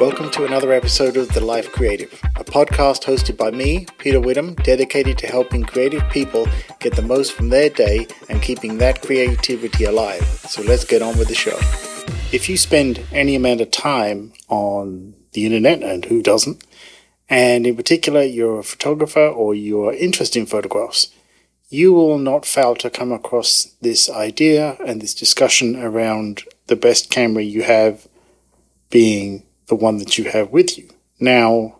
Welcome to another episode of The Life Creative, a podcast hosted by me, Peter Witham, dedicated to helping creative people get the most from their day and keeping that creativity alive. So let's get on with the show. If you spend any amount of time on the internet, and who doesn't, and in particular you're a photographer or you're interested in photographs, you will not fail to come across this idea and this discussion around the best camera you have being the one that you have with you. Now,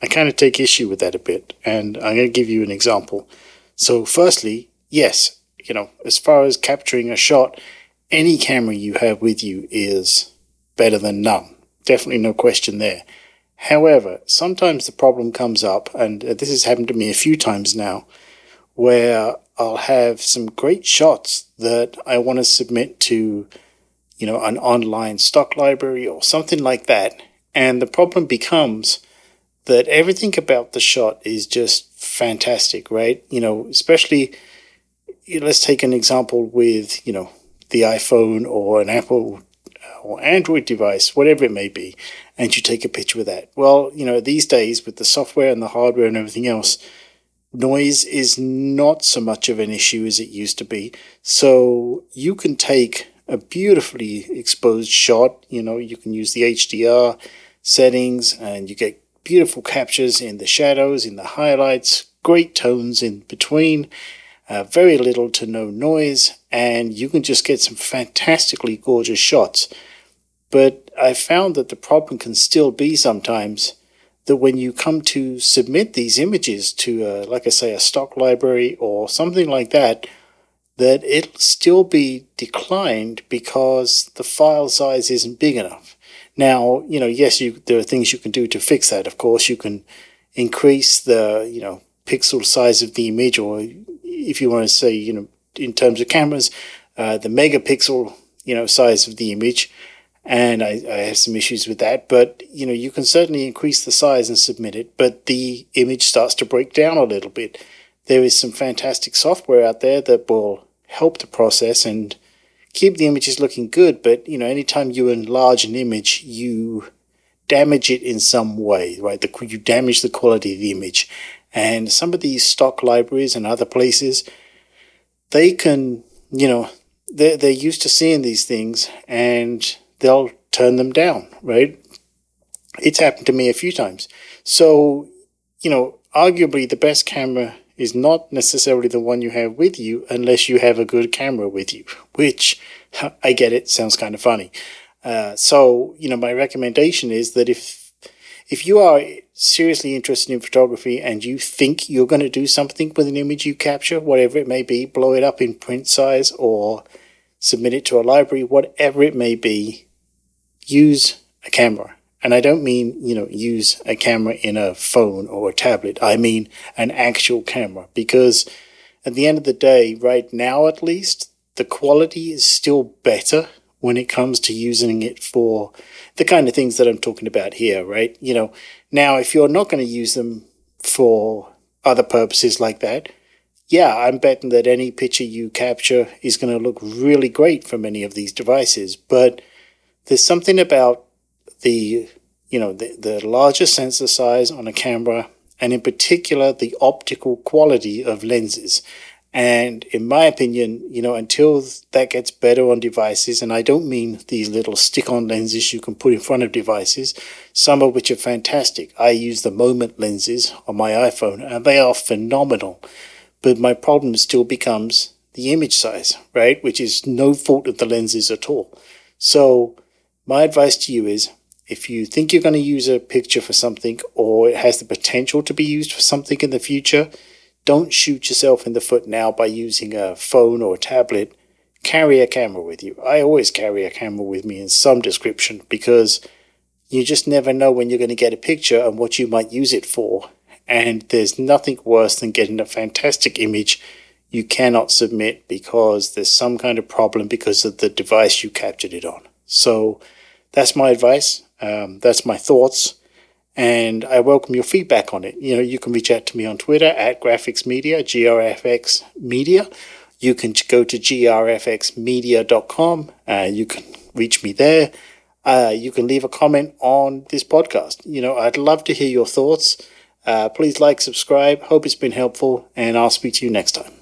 I kind of take issue with that a bit, and I'm going to give you an example. So, firstly, yes, you know, as far as capturing a shot, any camera you have with you is better than none. Definitely no question there. However, sometimes the problem comes up, and this has happened to me a few times now, where I'll have some great shots that I want to submit to you know, an online stock library or something like that. And the problem becomes that everything about the shot is just fantastic, right? You know, especially let's take an example with, you know, the iPhone or an Apple uh, or Android device, whatever it may be, and you take a picture with that. Well, you know, these days with the software and the hardware and everything else, noise is not so much of an issue as it used to be. So you can take a beautifully exposed shot. You know, you can use the HDR settings and you get beautiful captures in the shadows, in the highlights, great tones in between, uh, very little to no noise, and you can just get some fantastically gorgeous shots. But I found that the problem can still be sometimes that when you come to submit these images to, uh, like I say, a stock library or something like that, that it'll still be declined because the file size isn't big enough. Now, you know, yes, you, there are things you can do to fix that. Of course, you can increase the, you know, pixel size of the image, or if you want to say, you know, in terms of cameras, uh, the megapixel, you know, size of the image. And I, I have some issues with that, but you know, you can certainly increase the size and submit it, but the image starts to break down a little bit. There is some fantastic software out there that will help the process and keep the images looking good. But, you know, anytime you enlarge an image, you damage it in some way, right? The, you damage the quality of the image. And some of these stock libraries and other places, they can, you know, they're, they're used to seeing these things and they'll turn them down, right? It's happened to me a few times. So, you know, arguably the best camera is not necessarily the one you have with you unless you have a good camera with you, which I get it sounds kind of funny. Uh, so, you know, my recommendation is that if, if you are seriously interested in photography and you think you're going to do something with an image you capture, whatever it may be, blow it up in print size or submit it to a library, whatever it may be, use a camera. And I don't mean, you know, use a camera in a phone or a tablet. I mean an actual camera because at the end of the day, right now at least, the quality is still better when it comes to using it for the kind of things that I'm talking about here, right? You know, now if you're not going to use them for other purposes like that, yeah, I'm betting that any picture you capture is going to look really great from any of these devices. But there's something about the you know the, the larger sensor size on a camera and in particular the optical quality of lenses. And in my opinion you know until that gets better on devices and i don't mean these little stick on lenses you can put in front of devices some of which are fantastic. I use the moment lenses on my iphone and they are phenomenal. But my problem still becomes the image size right? Which is no fault of the lenses at all. So my advice to you is if you think you're going to use a picture for something or it has the potential to be used for something in the future, don't shoot yourself in the foot now by using a phone or a tablet. Carry a camera with you. I always carry a camera with me in some description because you just never know when you're going to get a picture and what you might use it for. And there's nothing worse than getting a fantastic image you cannot submit because there's some kind of problem because of the device you captured it on. So that's my advice. Um, that's my thoughts, and I welcome your feedback on it. You know, you can reach out to me on Twitter at Grafix Media, GRFX Media. you can go to grfxmedia.com. Uh, you can reach me there. Uh, you can leave a comment on this podcast. You know, I'd love to hear your thoughts. Uh, please like, subscribe. Hope it's been helpful, and I'll speak to you next time.